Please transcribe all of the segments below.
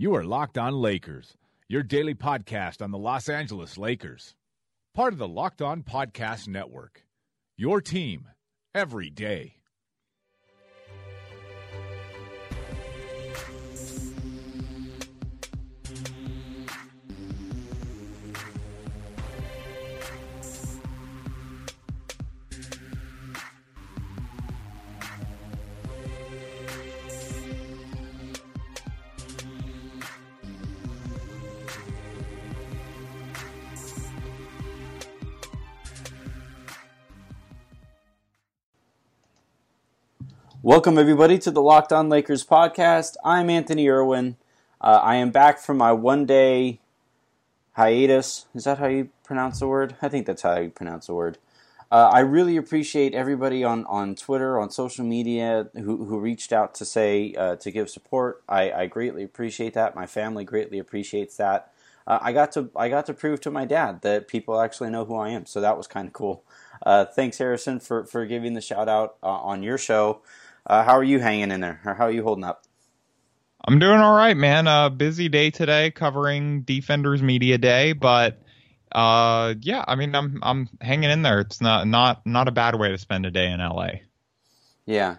You are Locked On Lakers, your daily podcast on the Los Angeles Lakers. Part of the Locked On Podcast Network. Your team every day. Welcome, everybody, to the Locked On Lakers podcast. I'm Anthony Irwin. Uh, I am back from my one day hiatus. Is that how you pronounce the word? I think that's how you pronounce the word. Uh, I really appreciate everybody on, on Twitter, on social media, who, who reached out to say, uh, to give support. I, I greatly appreciate that. My family greatly appreciates that. Uh, I got to I got to prove to my dad that people actually know who I am, so that was kind of cool. Uh, thanks, Harrison, for, for giving the shout out uh, on your show. Uh, how are you hanging in there, or how are you holding up? I'm doing all right, man. A uh, busy day today covering Defenders Media Day, but uh, yeah, I mean, I'm I'm hanging in there. It's not not not a bad way to spend a day in LA. Yeah,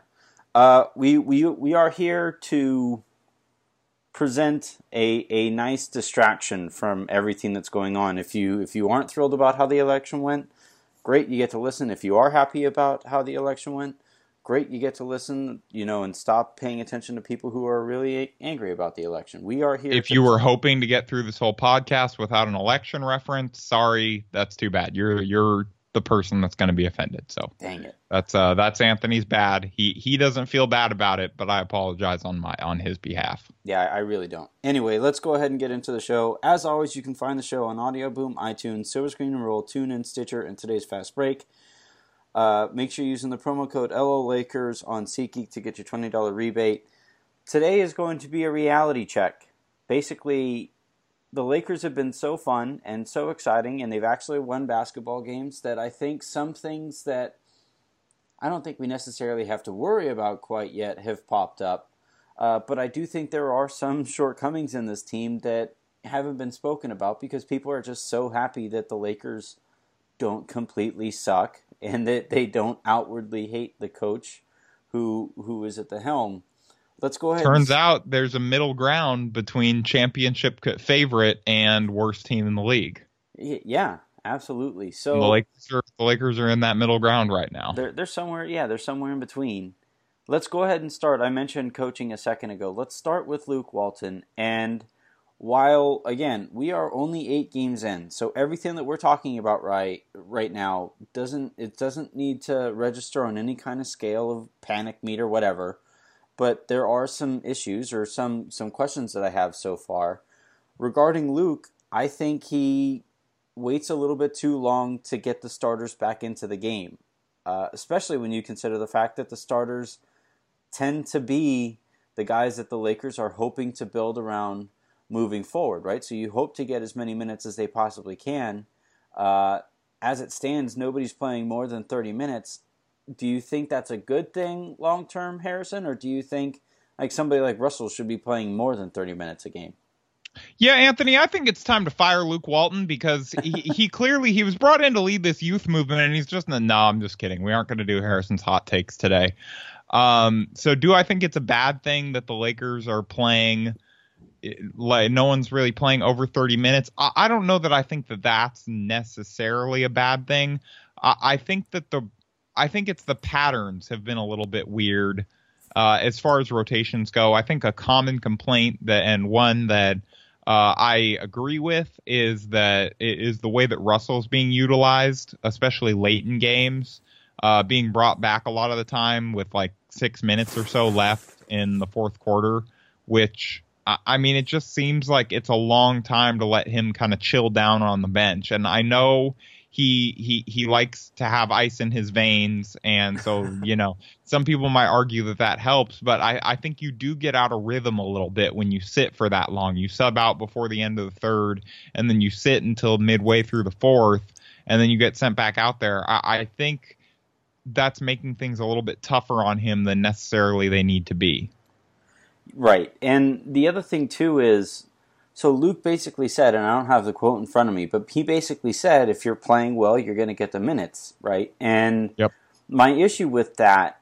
uh, we we we are here to present a a nice distraction from everything that's going on. If you if you aren't thrilled about how the election went, great, you get to listen. If you are happy about how the election went, great you get to listen you know and stop paying attention to people who are really angry about the election. We are here if you were hoping to get through this whole podcast without an election reference sorry that's too bad. You're you're the person that's going to be offended so. Dang it. That's uh that's anthony's bad. He he doesn't feel bad about it but i apologize on my on his behalf. Yeah i really don't. Anyway let's go ahead and get into the show. As always you can find the show on audio boom itunes silver screen and roll tune in stitcher and today's fast break uh, make sure you're using the promo code LO Lakers on SeatGeek to get your $20 rebate. Today is going to be a reality check. Basically, the Lakers have been so fun and so exciting, and they've actually won basketball games that I think some things that I don't think we necessarily have to worry about quite yet have popped up. Uh, but I do think there are some shortcomings in this team that haven't been spoken about because people are just so happy that the Lakers don't completely suck and that they don't outwardly hate the coach who who is at the helm. Let's go ahead. Turns out there's a middle ground between championship favorite and worst team in the league. Yeah, absolutely. So the Lakers, are, the Lakers are in that middle ground right now. They're they're somewhere. Yeah, they're somewhere in between. Let's go ahead and start. I mentioned coaching a second ago. Let's start with Luke Walton and while again we are only eight games in so everything that we're talking about right right now doesn't it doesn't need to register on any kind of scale of panic meter whatever. But there are some issues or some some questions that i have so far. Regarding luke i think he waits a little bit too long to get the starters back into the game uh, especially when you consider the fact that the starters tend to be the guys that the lakers are hoping to build around moving forward, right? So you hope to get as many minutes as they possibly can. Uh, as it stands, nobody's playing more than 30 minutes. Do you think that's a good thing long term, Harrison, or do you think like somebody like Russell should be playing more than 30 minutes a game? Yeah, Anthony, I think it's time to fire Luke Walton because he, he clearly he was brought in to lead this youth movement, and he's just no. I'm just kidding. We aren't going to do Harrison's hot takes today. Um, so, do I think it's a bad thing that the Lakers are playing? Like no one's really playing over 30 minutes. I, I, don't know that I think that that's necessarily a bad thing. I, I, think that the I think it's the patterns have been a little bit weird uh, as far as rotations go. I think a common complaint that and one that uh, I agree with is that it is the way that Russell's being utilized, especially late in games, uh, being brought back a lot of the time with like six minutes or so left in the fourth quarter, which I, mean, it just seems like it's a long time to let him kind of chill down on the bench. And I know he he he likes to have ice in his veins. And so you know some people might argue that that helps. But I, I think you do get out of rhythm a little bit when you sit for that long. You sub out before the end of the third and then you sit until midway through the fourth and then you get sent back out there. I, I think that's making things a little bit tougher on him than necessarily they need to be right and the other thing too is so Luke basically said, and I don't have the quote in front of me, but he basically said, if you're playing well, you're going to get the minutes, right? And yep. my issue with that,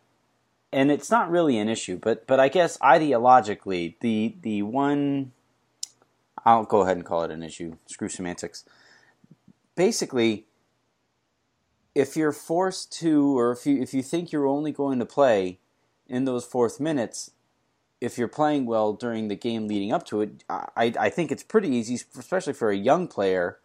and it's not really an issue, but but I guess ideologically, the the one, I'll go ahead and call it an issue. Screw semantics. Basically, if you're forced to, or if you if you think you're only going to play in those fourth minutes, if you're playing well during the game leading up to it, I, I think it's pretty easy, especially for a young player,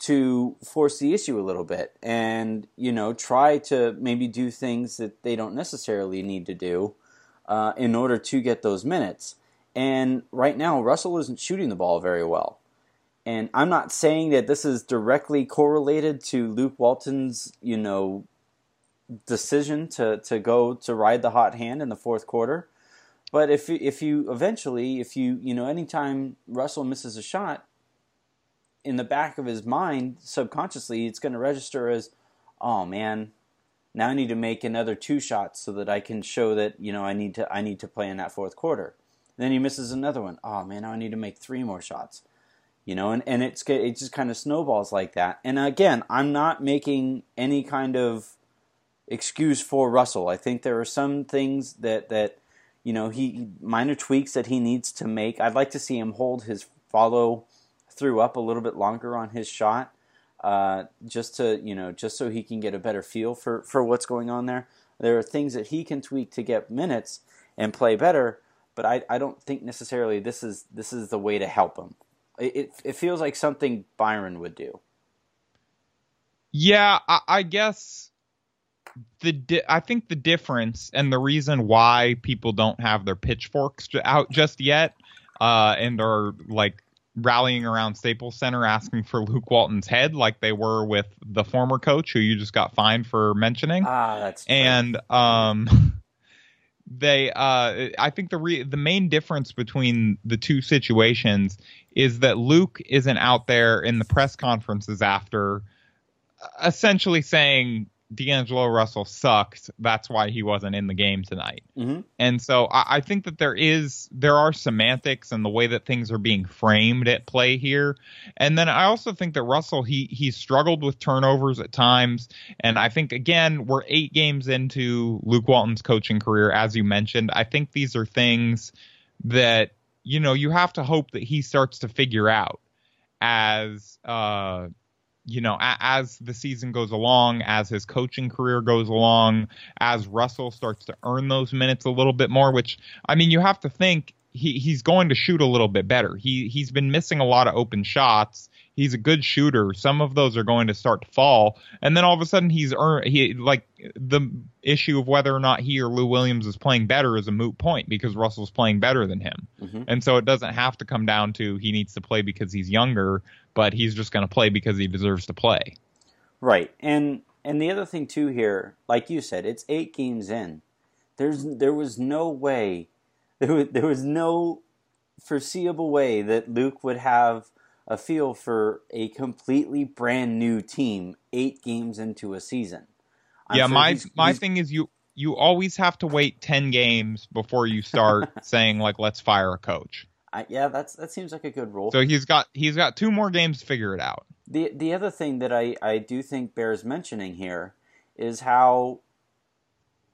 to force the issue a little bit and you know try to maybe do things that they don't necessarily need to do uh, in order to get those minutes. And right now, Russell isn't shooting the ball very well. And I'm not saying that this is directly correlated to Luke Walton's, you know, decision to, to go to ride the hot hand in the fourth quarter. But if if you eventually, if you you know, anytime Russell misses a shot, in the back of his mind, subconsciously, it's going to register as, oh man, now I need to make another two shots so that I can show that you know I need to I need to play in that fourth quarter. Then he misses another one. Oh man, now I need to make three more shots. You know, and, and it's it just kind of snowballs like that. And again, I'm not making any kind of excuse for Russell. I think there are some things that that you know, he minor tweaks that he needs to make. I'd like to see him hold his follow through up a little bit longer on his shot, uh, just to you know, just so he can get a better feel for for what's going on there. There are things that he can tweak to get minutes and play better, but I, I don't think necessarily this is this is the way to help him. It it, feels like something Byron would do. Yeah, I, I guess the di- I think the difference and the reason why people don't have their pitchforks out just yet uh, and are like rallying around Staples Center asking for Luke Walton's head like they were with the former coach who you just got fined for mentioning. Ah, that's and um they uh I think the re- the main difference between the two situations is that Luke isn't out there in the press conferences after essentially saying D'Angelo Russell sucks. That's why he wasn't in the game tonight. Mm-hmm. And so I, I, think that there is there are semantics and the way that things are being framed at play here. And then I also think that Russell he he struggled with turnovers at times. And I think again we're eight games into Luke Walton's coaching career, as you mentioned. I think these are things that you know you have to hope that he starts to figure out as uh you know, a- as the season goes along, as his coaching career goes along, as Russell starts to earn those minutes a little bit more, which I mean, you have to think he he's going to shoot a little bit better. He he's been missing a lot of open shots. He's a good shooter. Some of those are going to start to fall, and then all of a sudden he's earned he like the issue of whether or not he or Lou Williams is playing better is a moot point because Russell's playing better than him, mm-hmm. and so it doesn't have to come down to he needs to play because he's younger, but he's just going to play because he deserves to play. Right, and and the other thing too here, like you said, it's eight games in. There's there was no way there was, there was no foreseeable way that Luke would have a feel for a completely brand new team eight games into a season. I'm yeah, sure my he's, my he's, thing is you you always have to wait ten games before you start saying like let's fire a coach. I, yeah, that's that seems like a good rule. So he's got he's got two more games to figure it out. The the other thing that I, I do think bears mentioning here is how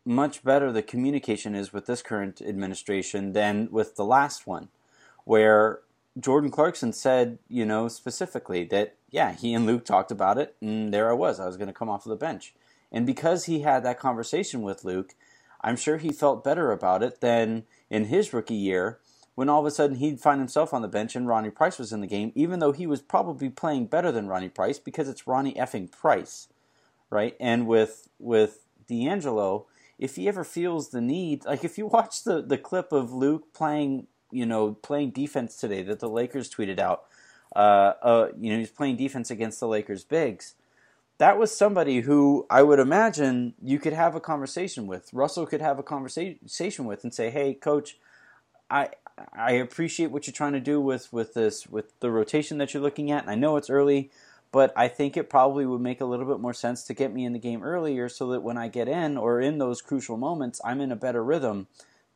much better the communication is with this current administration than with the last one, where Jordan Clarkson said, you know, specifically that, yeah, he and Luke talked about it, and there I was. I was going to come off of the bench. And because he had that conversation with Luke, I'm sure he felt better about it than in his rookie year when all of a sudden he'd find himself on the bench and Ronnie Price was in the game, even though he was probably playing better than Ronnie Price because it's Ronnie effing Price, right? And with with D'Angelo, if he ever feels the need, like if you watch the, the clip of Luke playing you know, playing defense today that the Lakers tweeted out. Uh, uh, you know, he's playing defense against the Lakers bigs. That was somebody who I would imagine you could have a conversation with. Russell could have a conversation with and say, "Hey, coach, I I appreciate what you're trying to do with with this with the rotation that you're looking at. And I know it's early, but I think it probably would make a little bit more sense to get me in the game earlier so that when I get in or in those crucial moments, I'm in a better rhythm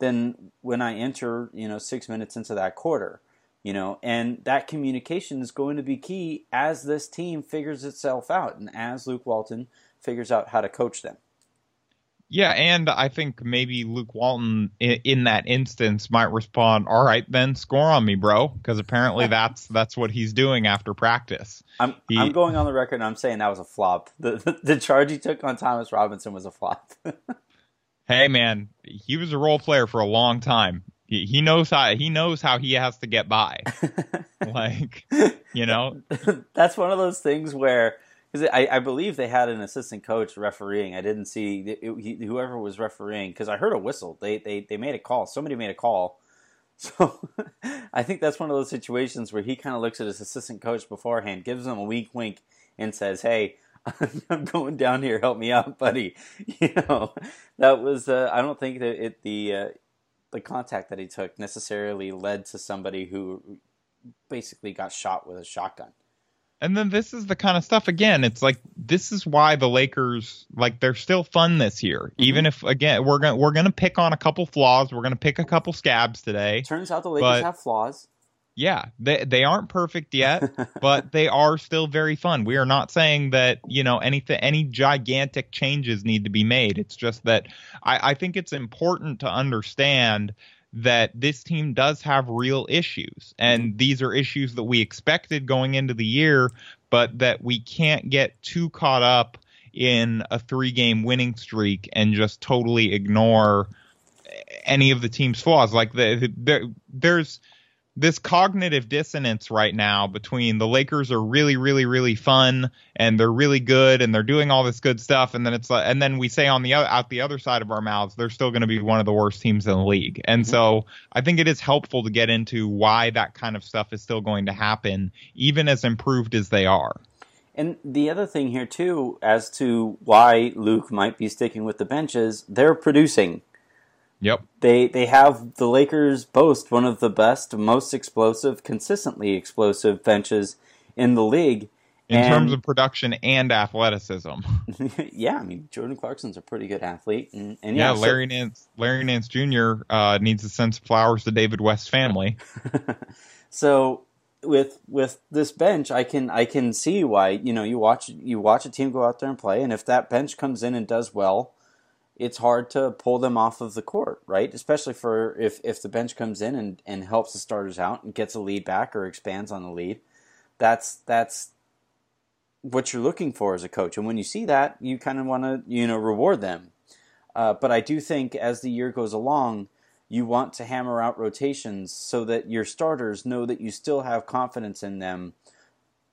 than when I enter, you know, 6 minutes into that quarter. You know, and that communication is going to be key as this team figures itself out and as Luke Walton figures out how to coach them. Yeah, and I think maybe Luke Walton in, in, that instance might respond, "All right, then score on me, bro," because apparently that's that's what he's doing after practice. I'm he, I'm going on the record and I'm saying that was a flop. The the, the charge he took on Thomas Robinson was a flop. hey man, he was a role player for a long time. He, he knows how he knows how he has to get by. like, you know, that's one of those things where because I, I, believe they had an assistant coach refereeing. I didn't see it, it, whoever was refereeing because I heard a whistle. They, they they made a call. Somebody made a call. So I think that's one of those situations where he kind of looks at his assistant coach beforehand, gives him a wink, wink, and says, "Hey, I'm going down here. Help me out, buddy." You know, that was. Uh, I don't think that it the uh, the contact that he took necessarily led to somebody who basically got shot with a shotgun. And then this is the kind of stuff again. It's like this is why the Lakers like they're still fun this year. Mm-hmm. Even if again we're gonna we're gonna pick on a couple flaws. We're gonna pick a couple scabs today. Turns out the Lakers but, have flaws. Yeah, they they aren't perfect yet, but they are still very fun. We are not saying that you know anything any gigantic changes need to be made. It's just that I, I think it's important to understand that this team does have real issues. And mm-hmm. these are issues that we expected going into the year, but that we can't get too caught up in a three game winning streak and just totally ignore any of the team's flaws. Like the, the, there's this cognitive dissonance right now between the Lakers are really, really, really fun and they're really good and they're doing all this good stuff, and then it's like, and then we say on the other, out the other side of our mouths, they're still going to be one of the worst teams in the league. And mm-hmm. so I think it is helpful to get into why that kind of stuff is still going to happen, even as improved as they are. And the other thing here too, as to why Luke might be sticking with the benches, they're producing Yep. They they have the Lakers boast one of the best, most explosive, consistently explosive benches in the league. In and, terms of production and athleticism. yeah, I mean Jordan Clarkson's a pretty good athlete, and, and yeah, yeah, Larry so, Nance Larry Nance Jr. Uh, needs to send some flowers to David West's family. so with with this bench, I can I can see why you know you watch you watch a team go out there and play, and if that bench comes in and does well, it's hard to pull them off of the court, right? Especially for if, if the bench comes in and, and helps the starters out and gets a lead back or expands on the lead. That's that's what you're looking for as a coach. And when you see that, you kind of want to you know reward them. Uh, but I do think as the year goes along, you want to hammer out rotations so that your starters know that you still have confidence in them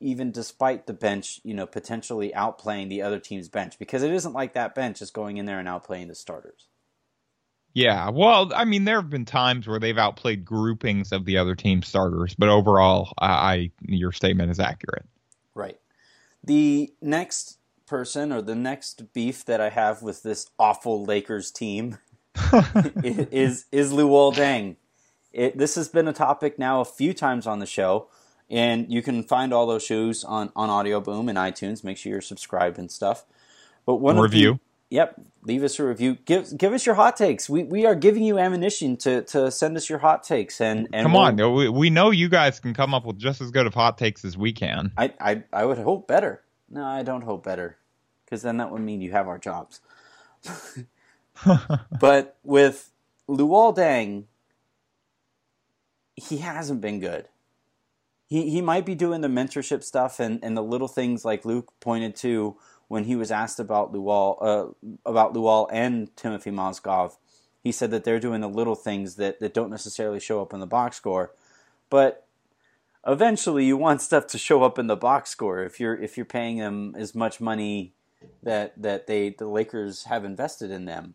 even despite the bench, you know, potentially outplaying the other team's bench because it isn't like that bench is going in there and outplaying the starters. Yeah, well, I mean, there have been times where they've outplayed groupings of the other team's starters, but overall, I, I your statement is accurate. Right. The next person or the next beef that I have with this awful Lakers team is is Luol Deng. It, this has been a topic now a few times on the show. And you can find all those shows on, on Audio Boom and iTunes. Make sure you're subscribed and stuff. But one review. The, yep, leave us a review. Give give us your hot takes. We we are giving you ammunition to, to send us your hot takes. And, and come we'll, on, we, we know you guys can come up with just as good of hot takes as we can. I I, I would hope better. No, I don't hope better, because then that would mean you have our jobs. but with Luol Deng, he hasn't been good he, he might be doing the mentorship stuff and, and the little things like Luke pointed to when he was asked about Luol uh, about Luol and Timothy Mozgov. He said that they're doing the little things that, that don't necessarily show up in the box score, but eventually you want stuff to show up in the box score if you're if you're paying them as much money that that they the Lakers have invested in them.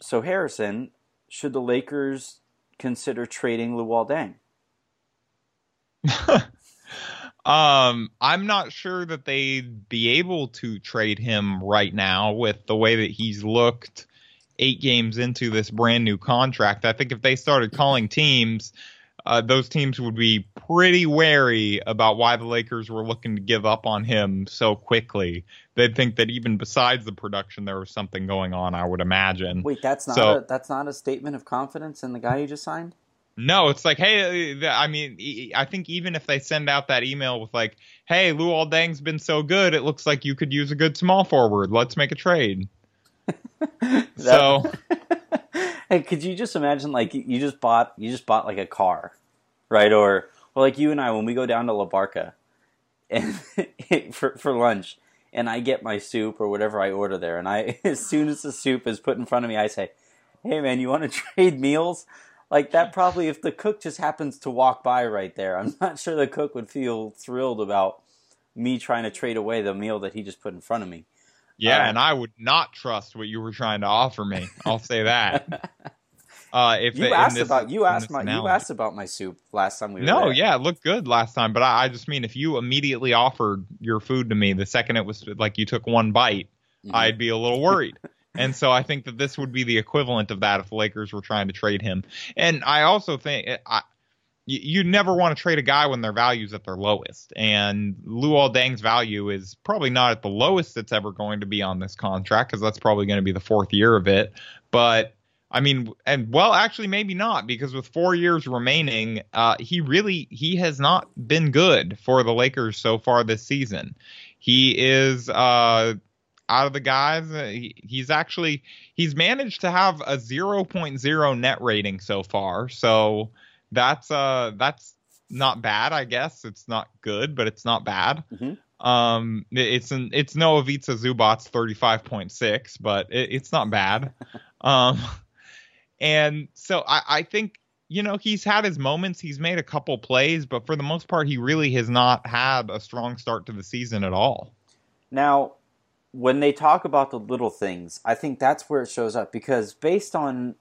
So Harrison, should the Lakers consider trading Luol Deng? um, I'm not sure that they'd be able to trade him right now with the way that he's looked eight games into this brand new contract. I think if they started calling teams, uh, those teams would be pretty wary about why the Lakers were looking to give up on him so quickly. They'd think that even besides the production, there was something going on. I would imagine. Wait, that's not So- a, that's not a statement of confidence in the guy you just signed. No, it's like, hey, uh, I mean, I think even if they send out that email with like, hey, Luol Deng's been so good, it looks like you could use a good small forward. Let's make a trade. so hey, could you just imagine like you- you just bought you just bought like a car, right? Or or like you and I when we go down to La Barca and for for lunch, and I get my soup or whatever I order there, and I as soon as the soup is put in front of me, I say, "Hey man, you want to trade meals?" Like that probably if the cook just happens to walk by right there, I'm not sure the cook would feel thrilled about me trying to trade away the meal that he just put in front of me. yeah, Uh, and I would not trust what you were trying to offer me. I'll say that. Uh, if You asked this- about you asked my you asked about my soup last time we were No, there. yeah, it looked good last time, but I, I just mean if you immediately offered your food to me the second it was like you took one bite, Mhm. I'd be a little worried. And so I think that this would be the equivalent of that if the Lakers were trying to trade him. And I also think I, you, you never want to trade a guy when their value's at their lowest. And Luol Deng's value is probably not at the lowest it's ever going to be on this contract because that's probably going to be the fourth year of it. But I mean, and well, actually, maybe not because with four years remaining, uh, he really he has not been good for the Lakers so far this season. He is uh, out of the guys. Uh, he, he's actually he's managed to have a 0.0 net rating so far. So that's uh that's not bad, I guess. It's not good, but it's not bad. Mhm. Um, it's an it's no Ivica Zubac 35.6, but it, it's not bad. um, and so I, I think you know he's had his moments. He's made a couple plays, but for the most part, he really has not had a strong start to the season at all. Now, when they talk about the little things, I think that's where it shows up because based on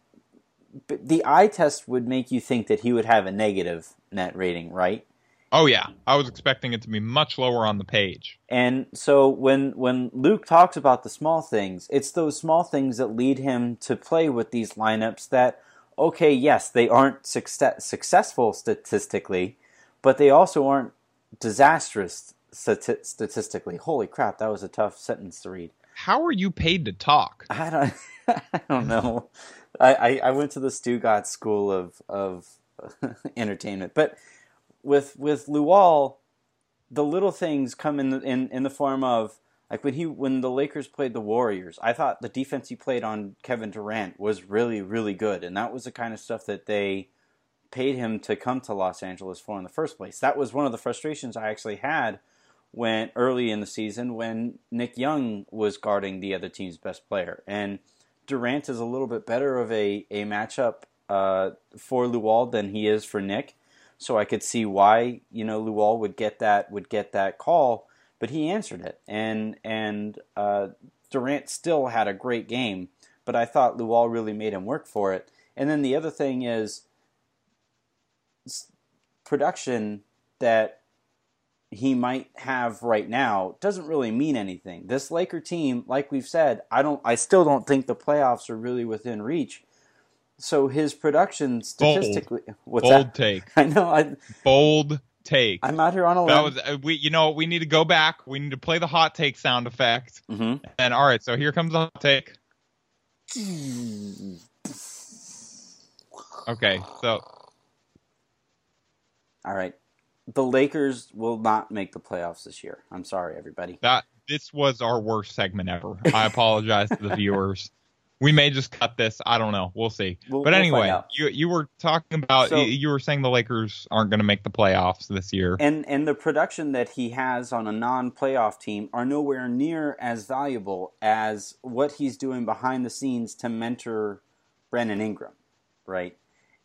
the eye test would make you think that he would have a negative net rating, right? Oh yeah, I was expecting it to be much lower on the page. And so when when Luke talks about the small things, it's those small things that lead him to play with these lineups that okay, yes, they aren't success, successful statistically, but they also aren't disastrous stati- statistically. Holy crap, that was a tough sentence to read. How are you paid to talk? I don't, I don't know. I, I, I went to the Stuttgart School of of Entertainment, but with with Luol, the little things come in the, in in the form of like when he when the Lakers played the Warriors. I thought the defense he played on Kevin Durant was really really good, and that was the kind of stuff that they paid him to come to Los Angeles for in the first place. That was one of the frustrations I actually had when early in the season when Nick Young was guarding the other team's best player. And Durant is a little bit better of a, a matchup uh, for Luol than he is for Nick. So I could see why, you know, Luol would get that would get that call, but he answered it. And and uh, Durant still had a great game, but I thought Luol really made him work for it. And then the other thing is production that he might have right now doesn't really mean anything. This Laker team, like we've said, I don't I still don't think the playoffs are really within reach. So his production statistically what's Bold that? take. I know I Bold take. I'm out here on a that limb. was uh, we. You know, we need to go back. We need to play the hot take sound effect. Mhm. And all right, so here comes the hot take. Okay, so All right. The Lakers will not make the playoffs this year. I'm sorry everybody. that this was our worst segment ever. I apologize to the viewers. We may just cut this. I don't know. We'll see. We'll- but we'll anyway, you you were talking about So- you, you were saying the Lakers aren't going to make the playoffs this year. And and the production that he has on a non-playoff team are nowhere near as valuable as what he's doing behind the scenes to mentor Brandon Ingram, right?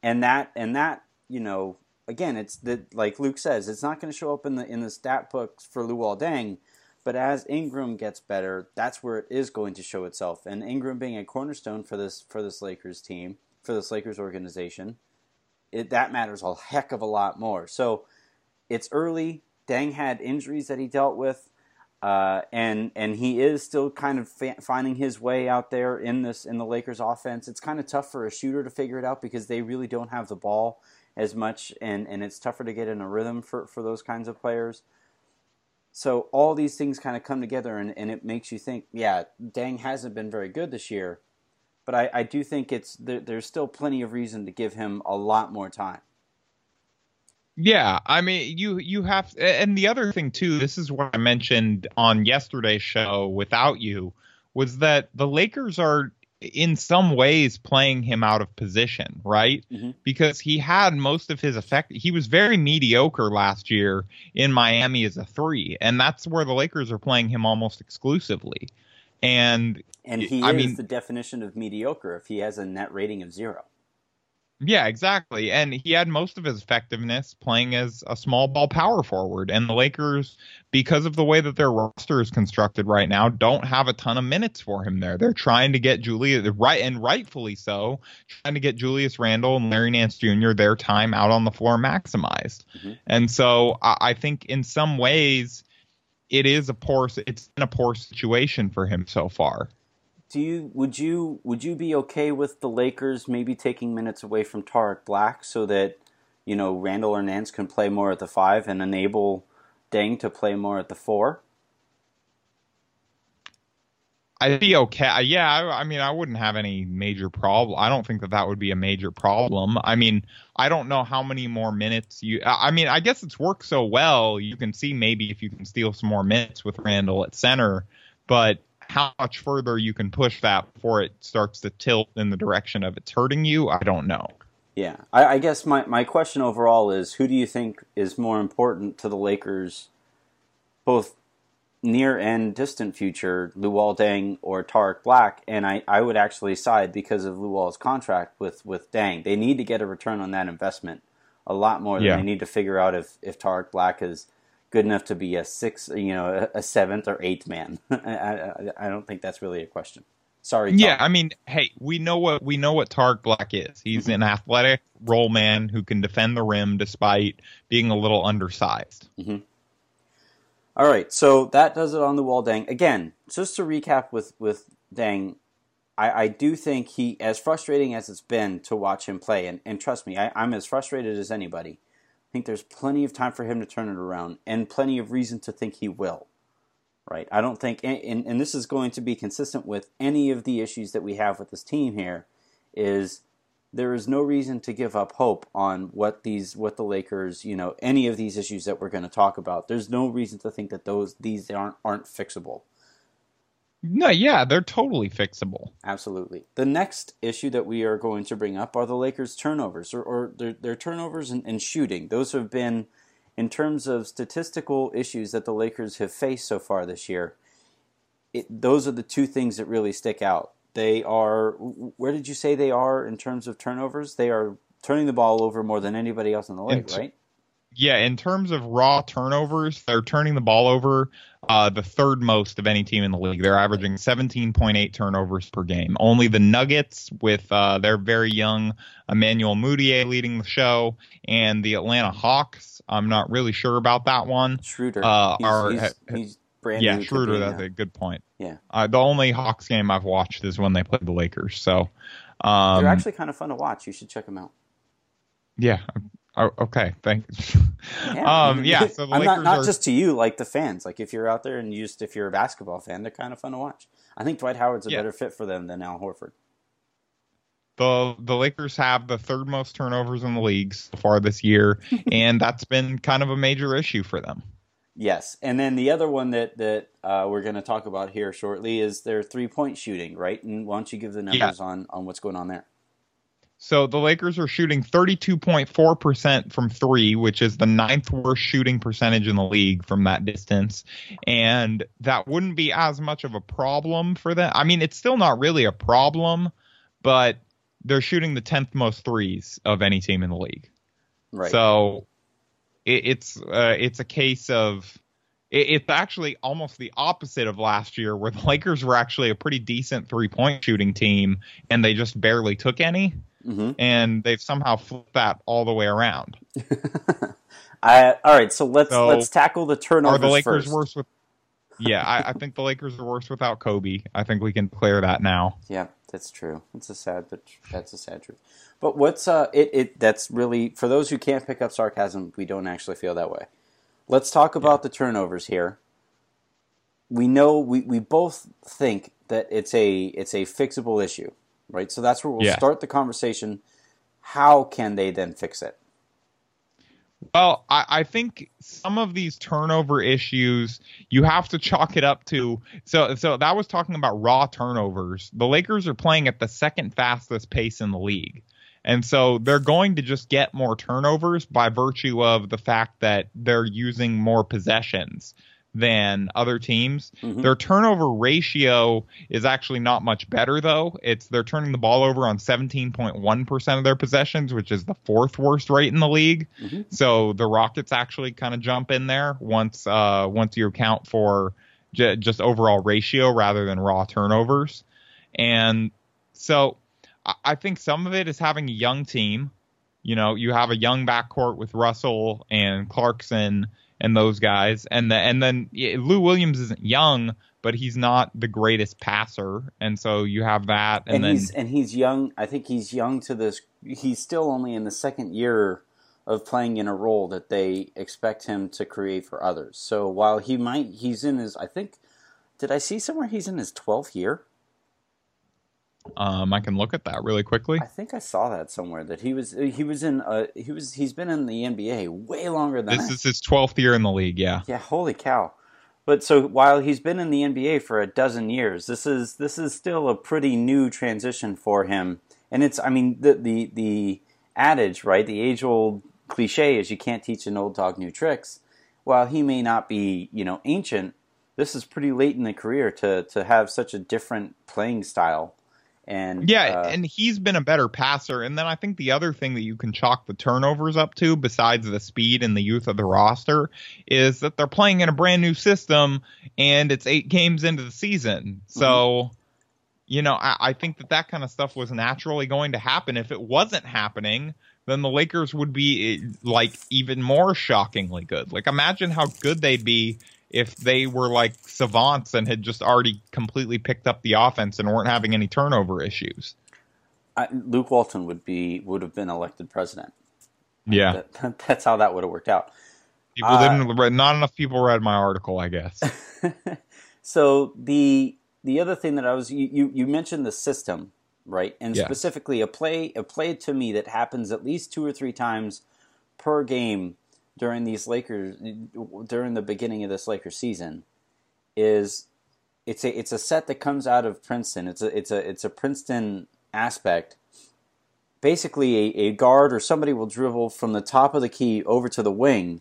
And that and that you know again it's the like Luke says it's not going to show up in the in the stat books for Luol Deng, but as Ingram gets better, that's where it is going to show itself. And Ingram being a cornerstone for this for this Lakers team for this Lakers organization, it, that matters a heck of a lot more. So it's early. Deng had injuries that he dealt with, uh, and and he is still kind of fa- finding his way out there in this in the Lakers offense. It's kind of tough for a shooter to figure it out because they really don't have the ball as much, and and it's tougher to get in a rhythm for for those kinds of players. So all these things kind of come together, and, and it makes you think, yeah, Deng hasn't been very good this year, but I, I do think it's there, there's still plenty of reason to give him a lot more time. Yeah, I mean, you you have, and the other thing too. This is what I mentioned on yesterday's show without you, was that the Lakers are in some ways playing him out of position, right? Mm-hmm. Because he had most of his effect. He was very mediocre last year in Miami as a three, and that's where the Lakers are playing him almost exclusively. And and he I is mean, the definition of mediocre if he has a net rating of zero. Yeah, exactly. And he had most of his effectiveness playing as a small ball power forward. And the Lakers, because of the way that their roster is constructed right now, don't have a ton of minutes for him there. They're trying to get Julius right and rightfully so, trying to get Julius Randle and Larry Nance Jr. their time out on the floor maximized. Mm-hmm. And so I, I think in some ways it is a poor it's in a poor situation for him so far do you would you would you be okay with the Lakers maybe taking minutes away from Tarik Black so that you know Randle or Nance can play more at the five and enable Deng to play more at the four? I'd be okay. Yeah, I, I, mean, I wouldn't have any major problem. I don't think that that would be a major problem. I mean, I don't know how many more minutes you. I mean, I guess it's worked so well. You can see maybe if you can steal some more minutes with Randle at center, but how much further you can push that before it starts to tilt in the direction of it's hurting you, I don't know. Yeah, I, I guess my, my question overall is who do you think is more important to the Lakers, both near and distant future, Luol Deng or Tarik Black? And I, I would actually side because of Luol's contract with, with Deng. They need to get a return on that investment a lot more than yeah. they need to figure out if, if Tarik Black is – good enough to be a six, you know, a, seventh or eighth man. I, I, I, don't think that's really a question. Sorry. Tom. Yeah, I mean, hey, we know what we know what Tarik Black is. He's mm-hmm. an athletic role man who can defend the rim despite being a little undersized. Mm-hmm. All right, so that does it on Luol Deng. Again, just to recap with with Deng, I, I do think he, as frustrating as it's been to watch him play, and, and trust me, I, I'm as frustrated as anybody I think there's plenty of time for him to turn it around and plenty of reason to think he will. Right? I don't think, and, and this is going to be consistent with any of the issues that we have with this team here, is there is no reason to give up hope on what these what the Lakers, you know, any of these issues that we're going to talk about. There's no reason to think that those these aren't aren't fixable. No, yeah, they're totally fixable. Absolutely. The next issue that we are going to bring up are the Lakers' turnovers, or, or their, their turnovers and, and shooting. Those have been, in terms of statistical issues that the Lakers have faced so far this year, it, those are the two things that really stick out. They are, where did you say they are in terms of turnovers? They are turning the ball over more than anybody else in the league, right? Yeah, in terms of raw turnovers, they're turning the ball over uh, the third most of any team in the league. They're averaging 17.8 turnovers per game. Only the Nuggets, with uh, their very young Emmanuel Mudiay leading the show, and the Atlanta Hawks. I'm not really sure about that one. Schroeder. Uh, he's, are, he's, he's brand yeah, Schroeder. That's a good point. Yeah. Uh, the only Hawks game I've watched is when they played the Lakers. So um, they're actually kind of fun to watch. You should check them out. Yeah, Oh, okay, thanks. Yeah, um, yeah. So I'm not not are... just to you, like the fans. Like if you're out there and you just if you're a basketball fan, they're kind of fun to watch. I think Dwight Howard's a yeah. better fit for them than Al Horford. The the Lakers have the third most turnovers in the league so far this year, and that's been kind of a major issue for them. Yes, and then the other one that that uh, we're going to talk about here shortly is their three point shooting, right? And why don't you give the numbers yeah. on on what's going on there? So the Lakers are shooting 32.4% from three, which is the ninth worst shooting percentage in the league from that distance. And that wouldn't be as much of a problem for them. I mean, it's still not really a problem, but they're shooting the 10th most threes of any team in the league. Right. So it, it's uh, it's a case of it's actually almost the opposite of last year, where the Lakers were actually a pretty decent three point shooting team and they just barely took any. Mm-hmm. and they've somehow flipped that all the way around. I, all right, so let's so let's tackle the turnovers. Are the Lakers first. worse with? Yeah, I, I, think the Lakers are worse without Kobe. I think we can clear that now. Yeah, that's true. It's a sad, but that's a sad truth. But what's uh, it? It that's really for those who can't pick up sarcasm. We don't actually feel that way. Let's talk about yeah. the turnovers here. We know we, we both think that it's a it's a fixable issue, right? So that's where we'll yeah. start the conversation. How can they then fix it? Well, I, I, think some of these turnover issues you have to chalk it up to. So, so that was talking about raw turnovers. The Lakers are playing at the second fastest pace in the league, and so they're going to just get more turnovers by virtue of the fact that they're using more possessions than other teams. Mm-hmm. Their turnover ratio is actually not much better though. It's they're turning the ball over on 17.1% of their possessions, which is the fourth worst rate in the league. Mm-hmm. So the Rockets actually kind of jump in there once uh once you account for j- just overall ratio rather than raw turnovers. And so I-, I think some of it is having a young team. You know, you have a young backcourt with Russell and Clarkson and those guys. And the, and then yeah, Lou Williams isn't young, but he's not the greatest passer, and so you have that. And, and then he's and he's young. I think he's young to this. He's still only in the second year of playing in a role that they expect him to create for others. So while he might, he's in his. I think. Did I see somewhere he's in his twelfth year? Um, I can look at that really quickly. I think I saw that somewhere that he was he was in uh he was he's been in the NBA way longer than this I, is his twelfth year in the league. Yeah. Yeah. Holy cow! But so while he's been in the NBA for a dozen years, this is this is still a pretty new transition for him. And it's I mean the the the adage right the age old cliche is you can't teach an old dog new tricks. While he may not be you know ancient, this is pretty late in the career to to have such a different playing style and yeah, uh, and he's been a better passer. And then I think the other thing that you can chalk the turnovers up to, besides the speed and the youth of the roster, is that they're playing in a brand new system and it's eight games into the season. So, mm-hmm. you know, I, I think that that kind of stuff was naturally going to happen. If it wasn't happening, then the Lakers would be like even more shockingly good. Like imagine how good they'd be if they were like savants and had just already completely picked up the offense and weren't having any turnover issues. I, Luke Walton would be would have been elected president. Yeah, that, that's how that would have worked out. People uh, didn't read. Not enough people read my article, I guess. so the the other thing that I was you you, you mentioned the system right, and yeah. specifically a play a play to me that happens at least two or three times per game during these Lakers during the beginning of this Lakers season is it's a it's a set that comes out of Princeton. It's a it's a it's a Princeton aspect. Basically, a, a guard or somebody will dribble from the top of the key over to the wing,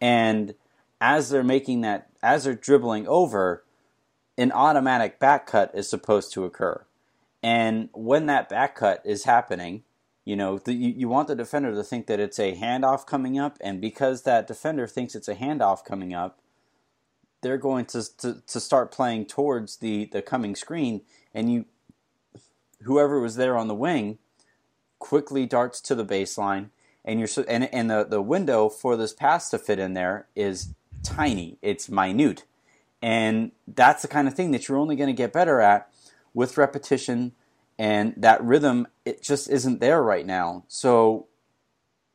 and as they're making that, as they're dribbling over, an automatic back cut is supposed to occur. And when that back cut is happening, you know, the, you, you want the defender to think that it's a handoff coming up, and because that defender thinks it's a handoff coming up, they're going to, to, to start playing towards the, the coming screen, and you, whoever was there on the wing, quickly darts to the baseline, and you're so, and and the, the window for this pass to fit in there is tiny. It's minute, and that's the kind of thing that you're only going to get better at with repetition and that rhythm it just isn't there right now. So,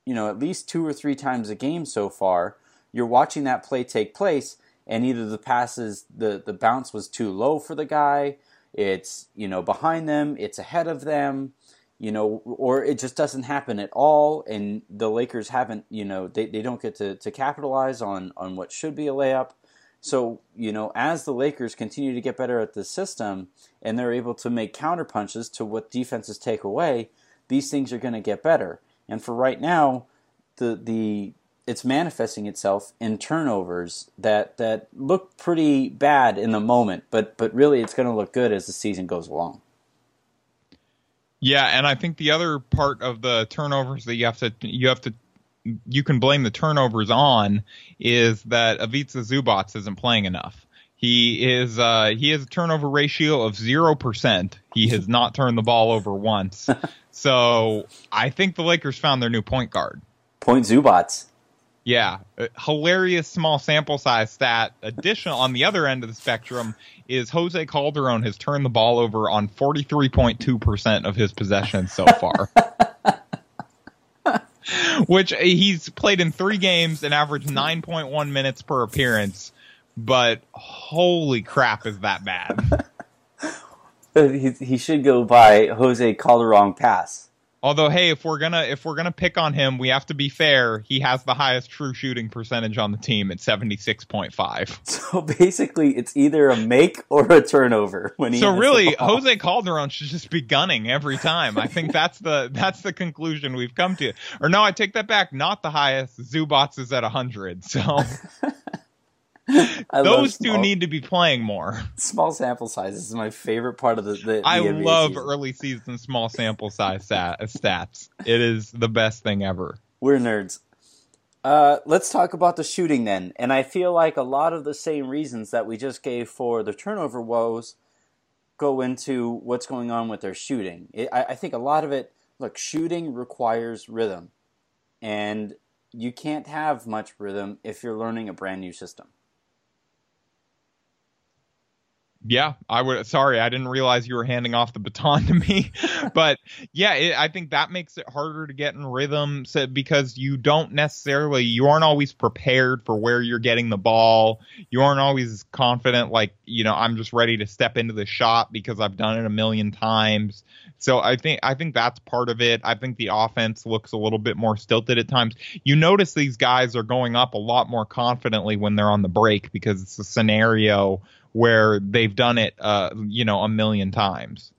you know, at least two or three times a game so far, you're watching that play take place, and either the passes the the bounce was too low for the guy, it's you know behind them, it's ahead of them, you know, or it just doesn't happen at all, and the Lakers haven't, you know, they, they don't get to, to capitalize on on what should be a layup. So, you know, as the Lakers continue to get better at the system and they're able to make counter punches to what defenses take away, these things are going to get better. And for right now, the the it's manifesting itself in turnovers that that look pretty bad in the moment, but but really it's going to look good as the season goes along. Yeah, and I think the other part of the turnovers that you have to you have to you can blame the turnovers on is that Ivica Zubac isn't playing enough. He is uh, he has a turnover ratio of zero percent. He has not turned the ball over once. so I think the Lakers found their new point guard. Point Zubac. Yeah, uh, hilarious small sample size stat. Additional on the other end of the spectrum is Jose Calderon has turned the ball over on 43.2% of his possessions so far. Which uh, he's played in 3 games and averaged 9.1 minutes per appearance, but holy crap is that bad. he, he should go by Jose Calderon Pass. Although, hey, if we're gonna if we're gonna pick on him, we have to be fair. He has the highest true shooting percentage on the team at seventy six point five. So basically, it's either a make or a turnover when he. So really, Jose Calderon should just be gunning every time. I think that's the that's the conclusion we've come to. Or no, I take that back. Not the highest. Zubac is at hundred. So. Those two need to be playing more. Small sample sizes is my favorite part of the. the, the I NBA love season. early season small sample size stat, stats. It is the best thing ever. We're nerds. Uh, let's talk about the shooting then. And I feel like a lot of the same reasons that we just gave for the turnover woes go into what's going on with their shooting. It, I, I think a lot of it, look, shooting requires rhythm. And you can't have much rhythm if you're learning a brand new system. Yeah, I would. Sorry, I didn't realize you were handing off the baton to me. but yeah, it, I think that makes it harder to get in rhythm so, because you don't necessarily, you aren't always prepared for where you're getting the ball. You aren't always confident, like, you know, I'm just ready to step into the shot because I've done it a million times. So I think I think that's part of it. I think the offense looks a little bit more stilted at times. You notice these guys are going up a lot more confidently when they're on the break because it's a scenario where they've done it, uh, you know, a million times.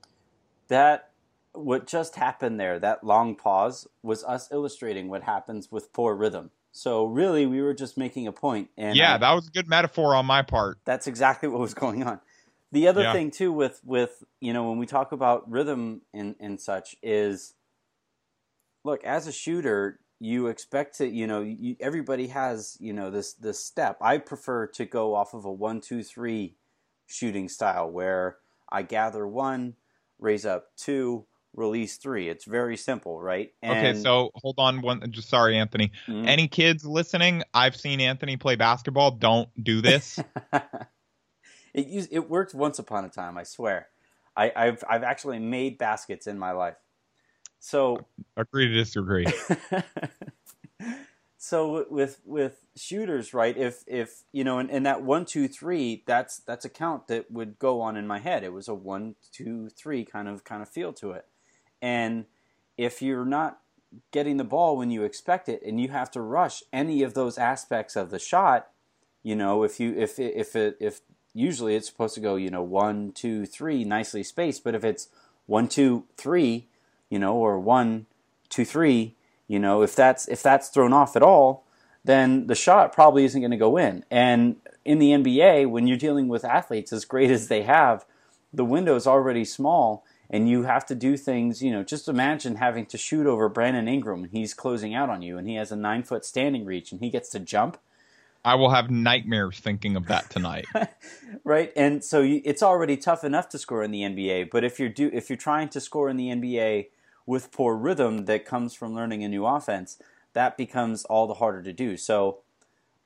That what just happened there, that long pause, was us illustrating what happens with poor rhythm. So really, we were just making a point. And yeah, I, that was a good metaphor on my part. That's exactly what was going on. The other Yeah. thing too, with with you know, when we talk about rhythm and and such, is look as a shooter, you expect to, you know, you, everybody has you know this this step. I prefer to go off of a one two three shooting style where I gather one, raise up two, release three. It's very simple, right? okay, so hold on one. Just sorry, Anthony. Mhm. Any kids listening? I've seen Anthony play basketball. Don't do this. it used, it worked once upon a time. I swear. I, I've I've actually made baskets in my life. So Agree to disagree. so with with shooters, right? If if you know, in that one two three, that's that's a count that would go on in my head. It was a one two three kind of kind of feel to it, and if you're not getting the ball when you expect it, and you have to rush any of those aspects of the shot, you know, if you if if it if usually it's supposed to go, you know, one two three, nicely spaced, but if it's one two three, you know, or one two three, you know, if that's if that's thrown off at all, then the shot probably isn't going to go in. And in the NBA, when you're dealing with athletes as great as they have, the window is already small, and you have to do things. You know, just imagine having to shoot over Brandon Ingram, and he's closing out on you, and he has a nine foot standing reach, and he gets to jump. I will have nightmares thinking of that tonight. right? And so you, it's already tough enough to score in the NBA, but if you're do if you're trying to score in the NBA with poor rhythm that comes from learning a new offense, that becomes all the harder to do. So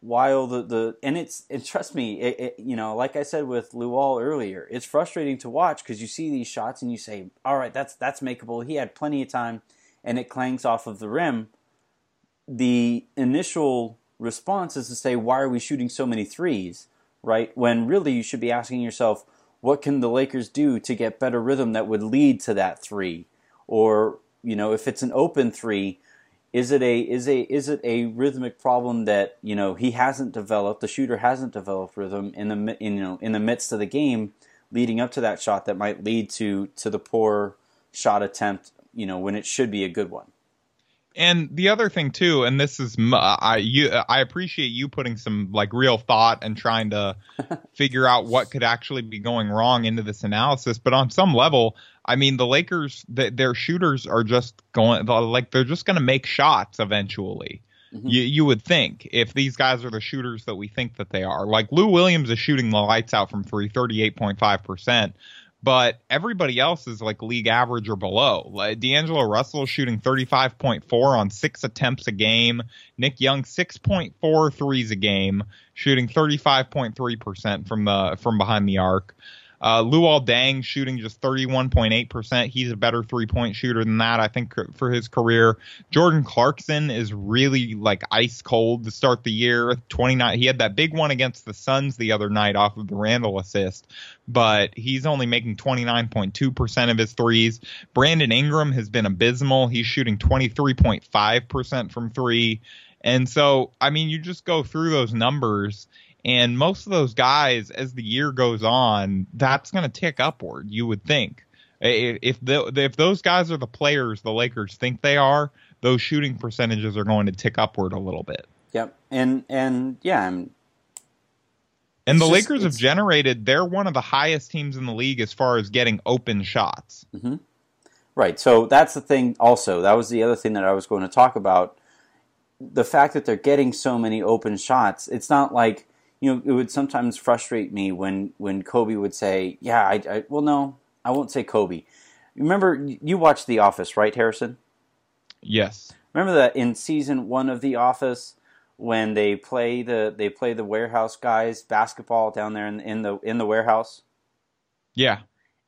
while the, the and it's and trust me, it, it, you know, like I said with Luol earlier, it's frustrating to watch because you see these shots and you say, "All right, that's that's makeable." He had plenty of time, and it clangs off of the rim. The initial response is to say, "Why are we shooting so many threes? Right? When really you should be asking yourself, "What can the Lakers do to get better rhythm that would lead to that three? Or you know, if it's an open three, is it a is a is it a rhythmic problem that you know he hasn't developed the shooter hasn't developed rhythm in the in, you know in the midst of the game leading up to that shot that might lead to to the poor shot attempt you know when it should be a good one And the other thing too, and this is I you I appreciate you putting some like real thought and trying to figure out what could actually be going wrong into this analysis. But on some level, I mean, the Lakers, th- their shooters are just going like they're just going to make shots eventually. Mm-hmm. You, you would think if these guys are the shooters that we think that they are. Like Lou Williams is shooting the lights out from three, 38.5%, but everybody else is like league average or below. Like D'Angelo Russell is shooting 35.4 on six attempts a game. Nick Young, 6.4 threes a game, shooting 35.3% from the, from behind the arc. Uh, Luol Deng shooting just 31.8%. He's a better three point shooter than that, I think, for his career. Jordan Clarkson is really like ice cold to start the year. 29. He had that big one against the Suns the other night off of the Randle assist, but he's only making 29.2% of his threes. Brandon Ingram has been abysmal. He's shooting 23.5% from three. And so, I mean, you just go through those numbers and most of those guys, as the year goes on, that's going to tick upward. You would think if the, if those guys are the players the Lakers think they are, those shooting percentages are going to tick upward a little bit. Yep, and and yeah, I'm, and the just, Lakers have generated. They're one of the highest teams in the league as far as getting open shots. Mm-hmm. Right. So that's the thing. Also, that was the other thing that I was going to talk about. The fact that they're getting so many open shots. It's not like you know, it would sometimes frustrate me when when Kobe would say, "Yeah, I, I well, no, I won't say Kobe." Remember, you watched The Office, right, Harrison? Yes. Remember that in season one of The Office, when they play the they play the warehouse guys basketball down there in, in the in the warehouse. Yeah.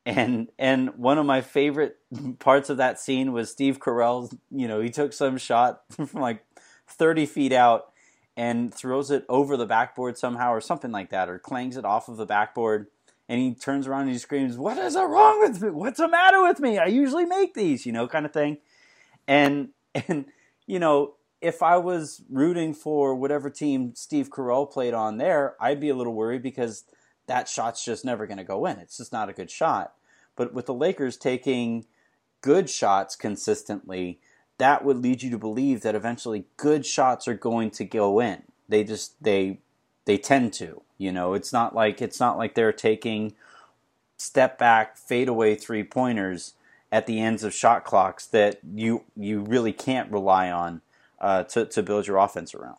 And and one of my favorite parts of that scene was Steve Carell. You know, he took some shot from like thirty feet out and throws it over the backboard somehow or something like that, or clangs it off of the backboard. And he turns around and he screams, What is wrong with me? What's the matter with me? I usually make these, you know, kind of thing. And, and, you know, if I was rooting for whatever team Steve Carell played on there, I'd be a little worried because that shot's just never going to go in. It's just not a good shot. But with the Lakers taking good shots consistently, that would lead you to believe that eventually good shots are going to go in. They just they they tend to. You know, it's not like it's not like they're taking step back fadeaway three pointers at the ends of shot clocks that you you really can't rely on uh, to to build your offense around.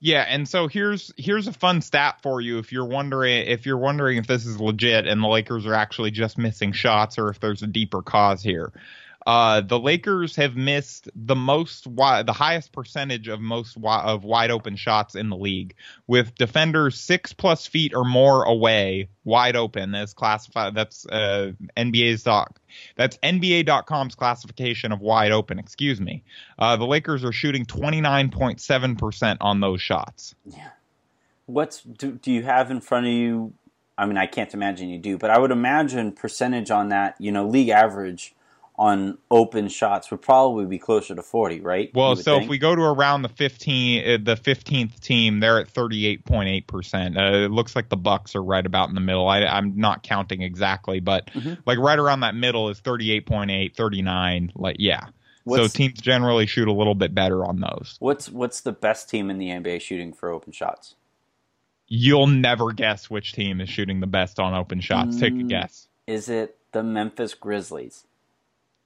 Yeah, and so here's here's a fun stat for you if you're wondering if you're wondering if this is legit and the Lakers are actually just missing shots or if there's a deeper cause here. Uh, the Lakers have missed the most, the highest percentage of most of wide open shots in the league, with defenders six plus feet or more away, wide open as classified. That's uh, NBA's doc. That's NBA.com's classification of wide open. Excuse me. Uh, the Lakers are shooting twenty nine point seven percent on those shots. Yeah. What's do, do you have in front of you? I mean, I can't imagine you do, but I would imagine percentage on that. You know, league average on open shots would probably be closer to 40, right? Well, so think? if we go to around the 15 uh, the 15th team, they're at 38.8%. Uh, it looks like the Bucks are right about in the middle. I, am not counting exactly, but mm-hmm. like right around that middle is 38.8, 39, like yeah. What's, so teams generally shoot a little bit better on those. What's what's the best team in the NBA shooting for open shots? You'll never guess which team is shooting the best on open shots. Mm, Take a mm, guess. Is it the Memphis Grizzlies?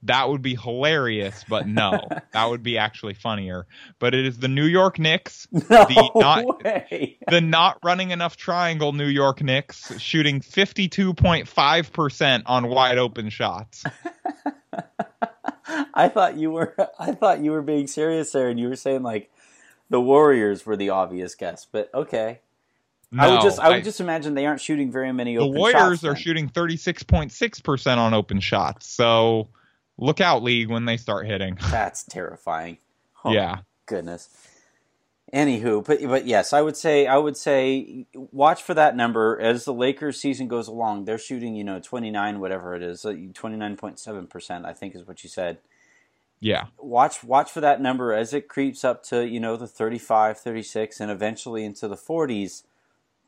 That would be hilarious, but no, that would be actually funnier. But it is the New York Knicks, no the not way. the not running enough triangle New York Knicks, shooting fifty two point five percent on wide open shots. I thought you were I thought you were being serious there, and you were saying like the Warriors were the obvious guess, but okay. No, I would just I would I, just imagine they aren't shooting very many. The Warriors are shooting thirty six point six percent on open shots, so Look out, league, when they start hitting. That's terrifying. Oh, yeah. Goodness. Anywho, but but yes, I would say I would say watch for that number as the Lakers season goes along. They're shooting, you know, twenty nine, whatever it is, uh, twenty nine point seven percent. I think is what you said. Yeah. Watch watch for that number as it creeps up to you know the 35, 36, and eventually into the forties.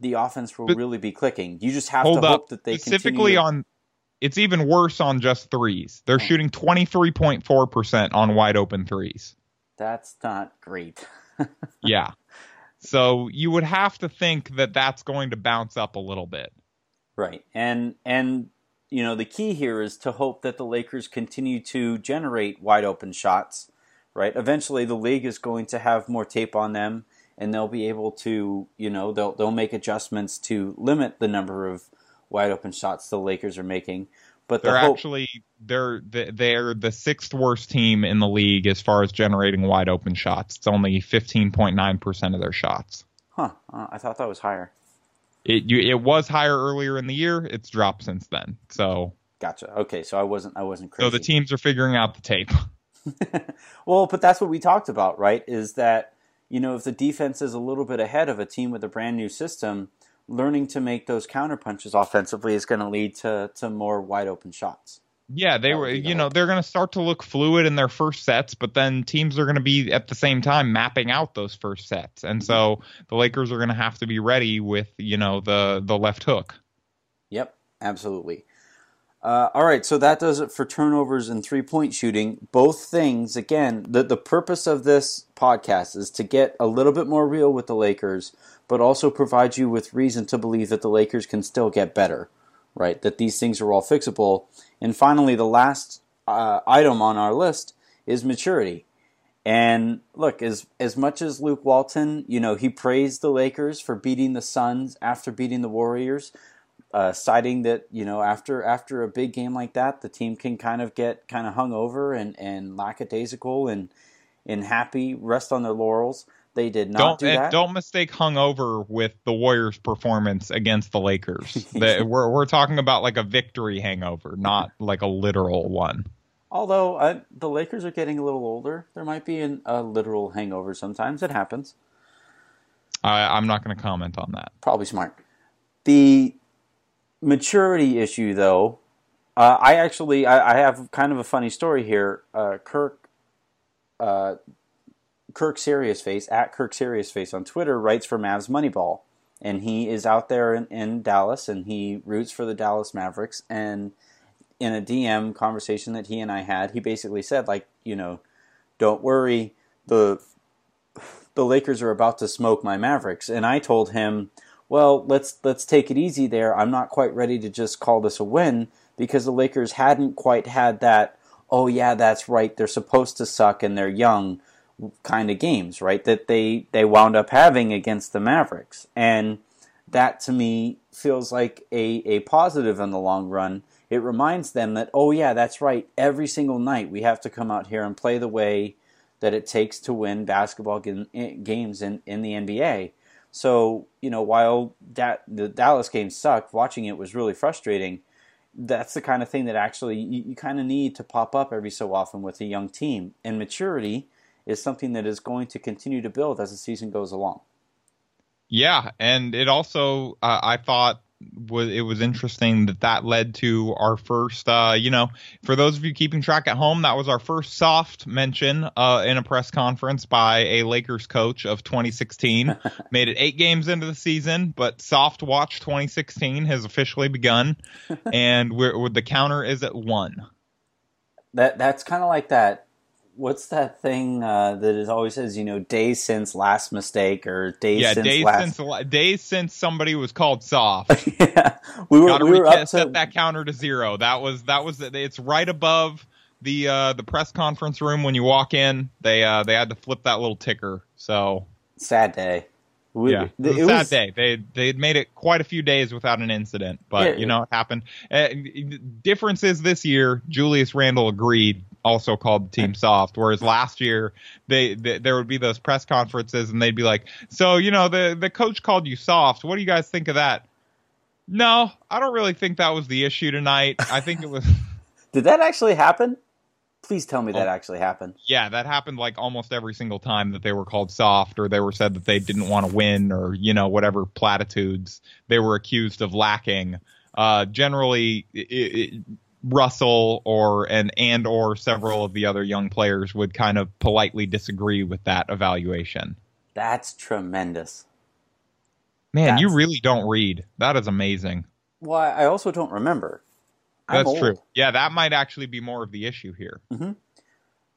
The offense will but really be clicking. You just have to up. hope that they specifically continue. on it's even worse on just threes. They're shooting 23.4% on wide open threes. That's not great. yeah. So you would have to think that that's going to bounce up a little bit. Right. And and you know, the key here is to hope that the Lakers continue to generate wide open shots right? Eventually, the league is going to have more tape on them, and they'll be able to, you know, they'll they'll make adjustments to limit the number of wide open shots the Lakers are making. But they're the hope, actually they're they're the sixth worst team in the league as far as generating wide open shots. It's only 15.9 percent of their shots. Huh? Uh, I thought that was higher. It you, it was higher earlier in the year. It's dropped since then. So gotcha. Okay, so I wasn't I wasn't crazy. So the teams are figuring out the tape. well, but that's what we talked about, right? Is that you know if the defense is a little bit ahead of a team with a brand new system, learning to make those counter punches offensively is going to lead to to more wide open shots. Yeah, they were, you know, they're going to start to look fluid in their first sets, but then teams are going to be at the same time mapping out those first sets. And mm-hmm. so the Lakers are going to have to be ready with, you know, the the left hook. Yep, absolutely. Uh, all right, so that does it for turnovers and three point shooting. Both things, again, the, the purpose of this podcast is to get a little bit more real with the Lakers, but also provide you with reason to believe that the Lakers can still get better, right? That these things are all fixable. And finally, the last uh, item on our list is maturity. And look, as as much as Luke Walton, you know, he praised the Lakers for beating the Suns after beating the Warriors uh, citing that you know after after a big game like that, the team can kind of get kind of hung over and and lackadaisical and and happy, rest on their laurels. They did not don't, do that. Don't mistake hungover with the Warriors' performance against the Lakers. the, we're we're talking about like a victory hangover, not like a literal one. Although uh, the Lakers are getting a little older, there might be an, a literal hangover sometimes. It happens. I, I'm not going to comment on that. Probably smart. The maturity issue, though, uh, I actually I, I, have kind of a funny story here. Uh, Kirk, uh, Kirk Serious Face at Kirk Serious Face on Twitter writes for Mavs Moneyball, and he is out there in, in Dallas and he roots for the Dallas Mavericks. And in a DM conversation that he and I had, he basically said like, you know, don't worry, the the Lakers are about to smoke my Mavericks, and I told him well, let's let's take it easy there. I'm not quite ready to just call this a win because the Lakers hadn't quite had that. Oh yeah, that's right. They're supposed to suck and they're young kind of games, right? That they they wound up having against the Mavericks, and that to me feels like a a positive in the long run. It reminds them that oh yeah, that's right. Every single night we have to come out here and play the way that it takes to win basketball eh, games in in the NBA so, you know, while that the Dallas game sucked, watching it was really frustrating. That's the kind of thing that actually you, you kind of need to pop up every so often with a young team. And maturity is something that is going to continue to build as the season goes along. Yeah, and it also uh, I thought was it was interesting that that led to our first uh, you know for those of you keeping track at home that was our first soft mention uh, in a press conference by a lakers coach of 2016 made it eight games into the season but soft watch 2016 has officially begun and we're, the counter is at one. That that's kind of like that what's that thing uh, that it always says? You know, days since last mistake or days yeah, since days last... since days since somebody was called soft. yeah, we were Gotta we were up to set that counter to zero. That was that was it's right above the uh, the press conference room when you walk in. They uh, they had to flip that little ticker. So sad day. We, yeah, it was a sad was, day. They they had made it quite a few days without an incident, but yeah, you know it happened. Uh, difference is this year, Julius Randle agreed also called the team soft. Whereas last year, they, they, there would be those press conferences and they'd be like, "So you know the the coach called you soft. What do you guys think of that?" No, I don't really think that was the issue tonight. I think it was. Did that actually happen? Please tell me that oh. actually happened. Yeah, that happened like almost every single time that they were called soft or they were said that they didn't want to win or you know whatever platitudes they were accused of lacking. Uh, generally, it, it, Russell or and and or several of the other young players would kind of politely disagree with that evaluation. That's tremendous. Man, That's... you really don't read. That is amazing. Well, I also don't remember. I'm That's old. true. Yeah, that might actually be more of the issue here. Mm-hmm.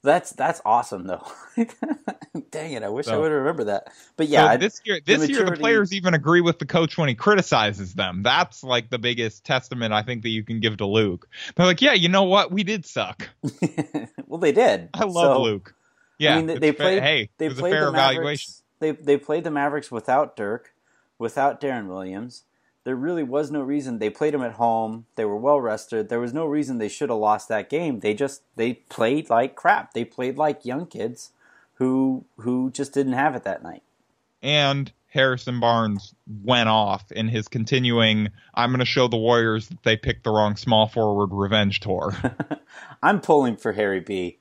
That's that's awesome though. Dang it! I wish so, I would remember that. But yeah, so this year, this the maturity... year the players even agree with the coach when he criticizes them. That's like the biggest testament I think that you can give to Luke. They're like, yeah, you know what? We did suck. well, they did. I love so, Luke. Yeah, I mean, they, played. Hey, they played a fair the Mavericks. evaluation. They they played the Mavericks without Dirk, without Deron Williams. There really was no reason they played them at home. They were well rested. There was no reason they should have lost that game. They just they played like crap. They played like young kids who who just didn't have it that night. And Harrison Barnes went off in his continuing. I'm going to show the Warriors that they picked the wrong small forward revenge tour. I'm pulling for Harry B.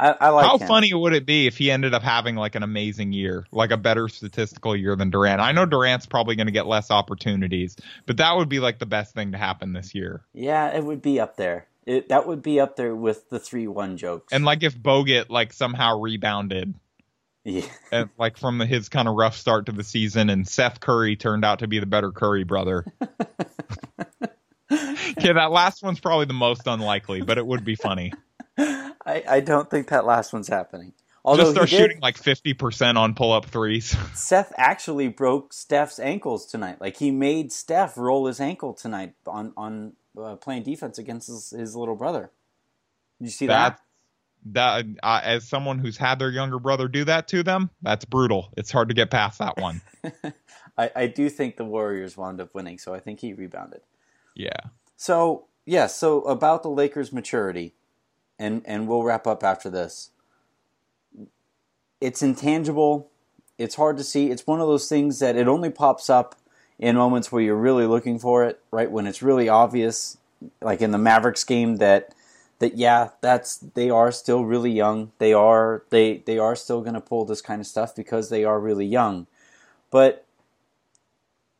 I, I like How him. funny would it be if he ended up having like an amazing year, like a better statistical year than Durant? I know Durant's probably going to get less opportunities, but that would be like the best thing to happen this year. Yeah, it would be up there. It, that would be up there with the three one jokes. And like if Bogut like somehow rebounded yeah. and like from the, his kind of rough start to the season, and Seth Curry turned out to be the better Curry brother. yeah, that last one's probably the most unlikely, but it would be funny. I, I don't think that last one's happening. Although Just start did, shooting like fifty percent on pull up threes. Seth actually broke Steph's ankles tonight. Like he made Steph roll his ankle tonight on on uh, playing defense against his, his little brother. Did you see that that? that uh, as someone who's had their younger brother do that to them, that's brutal. It's hard to get past that one. I, I do think the Warriors wound up winning, so I think he rebounded. Yeah. So yes, so about the Lakers' maturity, and and we'll wrap up after this. It's intangible. It's hard to see. It's one of those things that it only pops up in moments where you're really looking for it, right? When it's really obvious, like in the Mavericks game, that that yeah, that's they are still really young. They are they they are still going to pull this kind of stuff because they are really young. But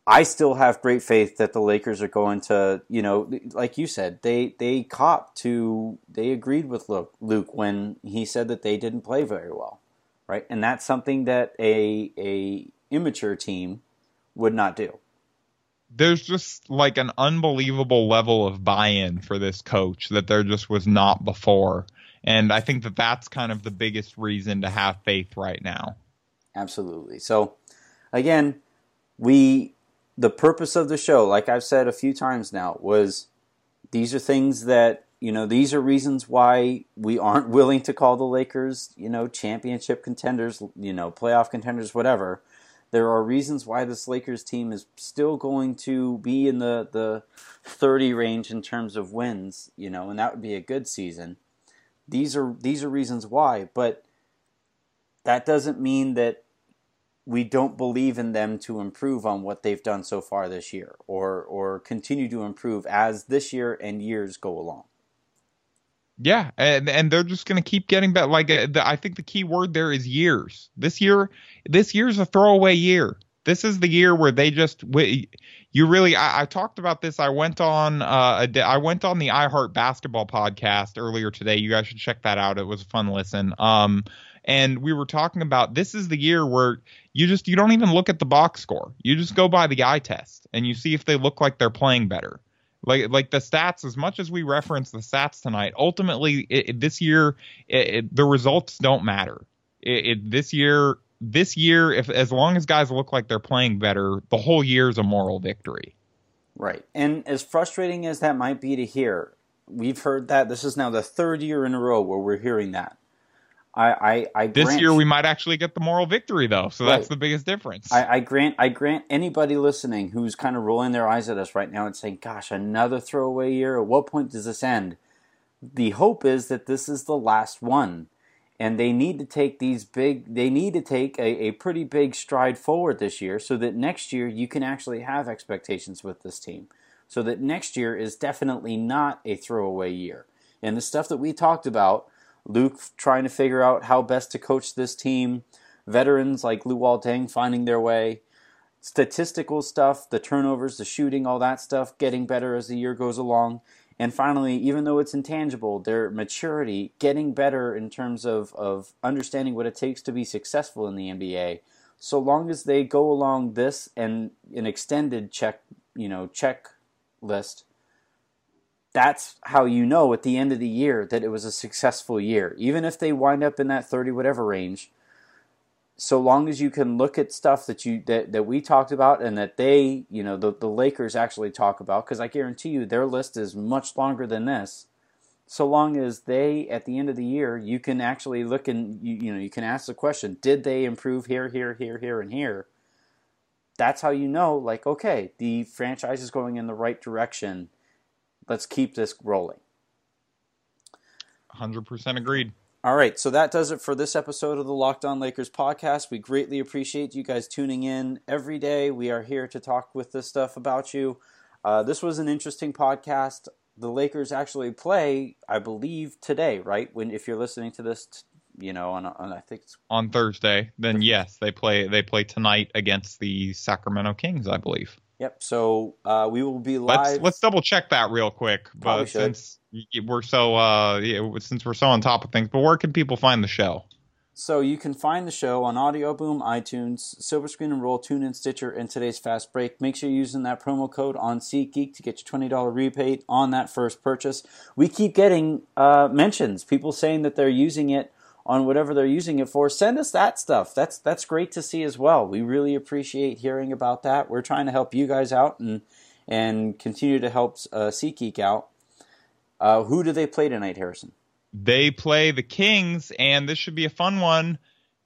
I still have great faith that the Lakers are going to, you know, like you said, they they cop to they agreed with Luke, Luke when he said that they didn't play very well, right? And that's something that a a immature team would not do. There's just like an unbelievable level of buy-in for this coach that there just was not before. And I think that that's kind of the biggest reason to have faith right now. Absolutely. So, again, we the purpose of the show, like I've said a few times now, was these are things that you know these are reasons why we aren't willing to call the Lakers, you know, championship contenders, you know, playoff contenders, whatever. There are reasons why this Lakers team is still going to be in the the 30 range in terms of wins, you know, and that would be a good season. These are these are reasons why, but that doesn't mean that we don't believe in them to improve on what they've done so far this year or or continue to improve as this year and years go along. Yeah, and and they're just going to keep getting better. Like uh, the, I think the key word there is years. This year, this year's a throwaway year. This is the year where they just we, you really. I, I talked about this. I went on uh, a I went on the iHeart Basketball podcast earlier today. You guys should check that out. It was a fun listen. Um, and we were talking about this is the year where you just you don't even look at the box score. You just go by the eye test and you see if they look like they're playing better. Like like the stats as much as we reference the stats tonight ultimately it, it, this year it, the results don't matter. This year this year if as long as guys look like they're playing better the whole year is a moral victory. Right. And as frustrating as that might be to hear we've heard that this is now the third year in a row where we're hearing that I, I, I this grant, year we might actually get the moral victory though, so Right. that's the biggest difference. I, I grant I grant anybody listening who's kind of rolling their eyes at us right now and saying, "Gosh, another throwaway year. At what point does this end?" The hope is that this is the last one, and they need to take these big. They need to take a, a pretty big stride forward this year, so that next year you can actually have expectations with this team. So that next year is definitely not a throwaway year. And the stuff that we talked about, Luke trying to figure out how best to coach this team, veterans like Luol Deng finding their way, statistical stuff, the turnovers, the shooting, all that stuff getting better as the year goes along. And finally, even though it's intangible, their maturity getting better in terms of, of understanding what it takes to be successful in the NBA. So long as they go along this and an extended check, you know, checklist, that's how you know at the end of the year that it was a successful year. Even if they wind up in that 30 whatever range, so long as you can look at stuff that you that, that we talked about and that they, you know, the, the Lakers actually talk about, because I guarantee you their list is much longer than this. so long as they at the end of the year you can actually look and you, you know you can ask the question did they improve here here here here and here that's how you know like okay the franchise is going in the right direction let's keep this rolling. 100% agreed. All right so that does it for this episode of the locked on lakers podcast. We greatly appreciate you guys tuning in every day. We are here to talk with this stuff about you. Uh, this was an interesting podcast. The Lakers actually play, I believe, today, right? When if you're listening to this, you know, on, on I think it's on Thursday, then yes, they play they play tonight against the Sacramento Kings, I believe. Yep. So uh, we will be live. Let's, let's double check that real quick. Probably but since we're so uh, since we're so on top of things, but where can people find the show? So you can find the show on Audio Boom, iTunes, Silver Screen and Roll, TuneIn, Stitcher, and today's Fast Break. Make sure you're using that promo code on SeatGeek to get your $20 rebate on that first purchase. We keep getting uh, mentions, people saying that they're using it on whatever they're using it for. Send us that stuff. That's that's great to see as well. We really appreciate hearing about that. We're trying to help you guys out and and continue to help uh, SeatGeek out. Uh, who do they play tonight, Harrison? they play the Kings, and this should be a fun one.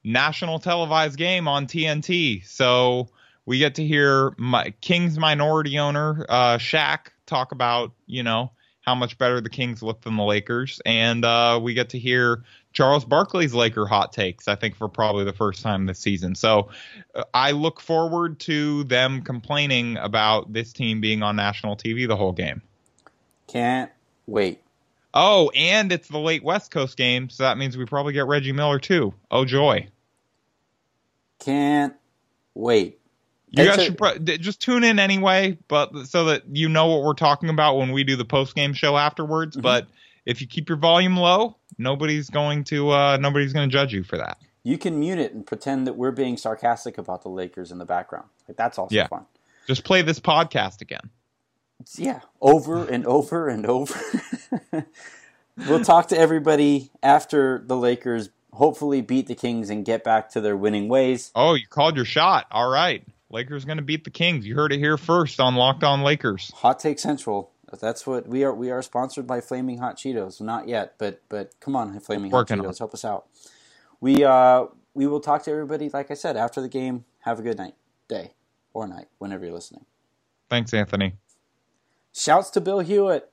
National televised game on TNT. So we get to hear my, Kings minority owner uh, Shaq talk about you know how much better the Kings look than the Lakers, and uh, we get to hear Charles Barkley's Laker hot takes. I think for probably the first time this season. So uh, I look forward to them complaining about this team being on national TV the whole game. Can't wait. Oh, and it's the late West Coast game, so that means we probably get Reggie Miller too. Oh joy! Can't wait. You guys should pro- just tune in anyway, but so that you know what we're talking about when we do the post game show afterwards. Mm-hmm. But if you keep your volume low, nobody's going to uh, nobody's going to judge you for that. You can mute it and pretend that we're being sarcastic about the Lakers in the background. Like that's also yeah. fun. Just play this podcast again. Yeah, over and over and over. we'll talk to everybody after the Lakers hopefully beat the Kings and get back to their winning ways. Oh, you called your shot. All right. Lakers going to beat the Kings. You heard it here first on Locked On Lakers. Hot Take Central. That's what we are. We are sponsored by Flaming Hot Cheetos. Not yet, but but come on, Flaming Hot Cheetos, on. help us out. We uh we will talk to everybody. Like I said, after the game. Have a good night, day, or night, whenever you're listening. Thanks, Anthony. Shouts to Bill Hewitt.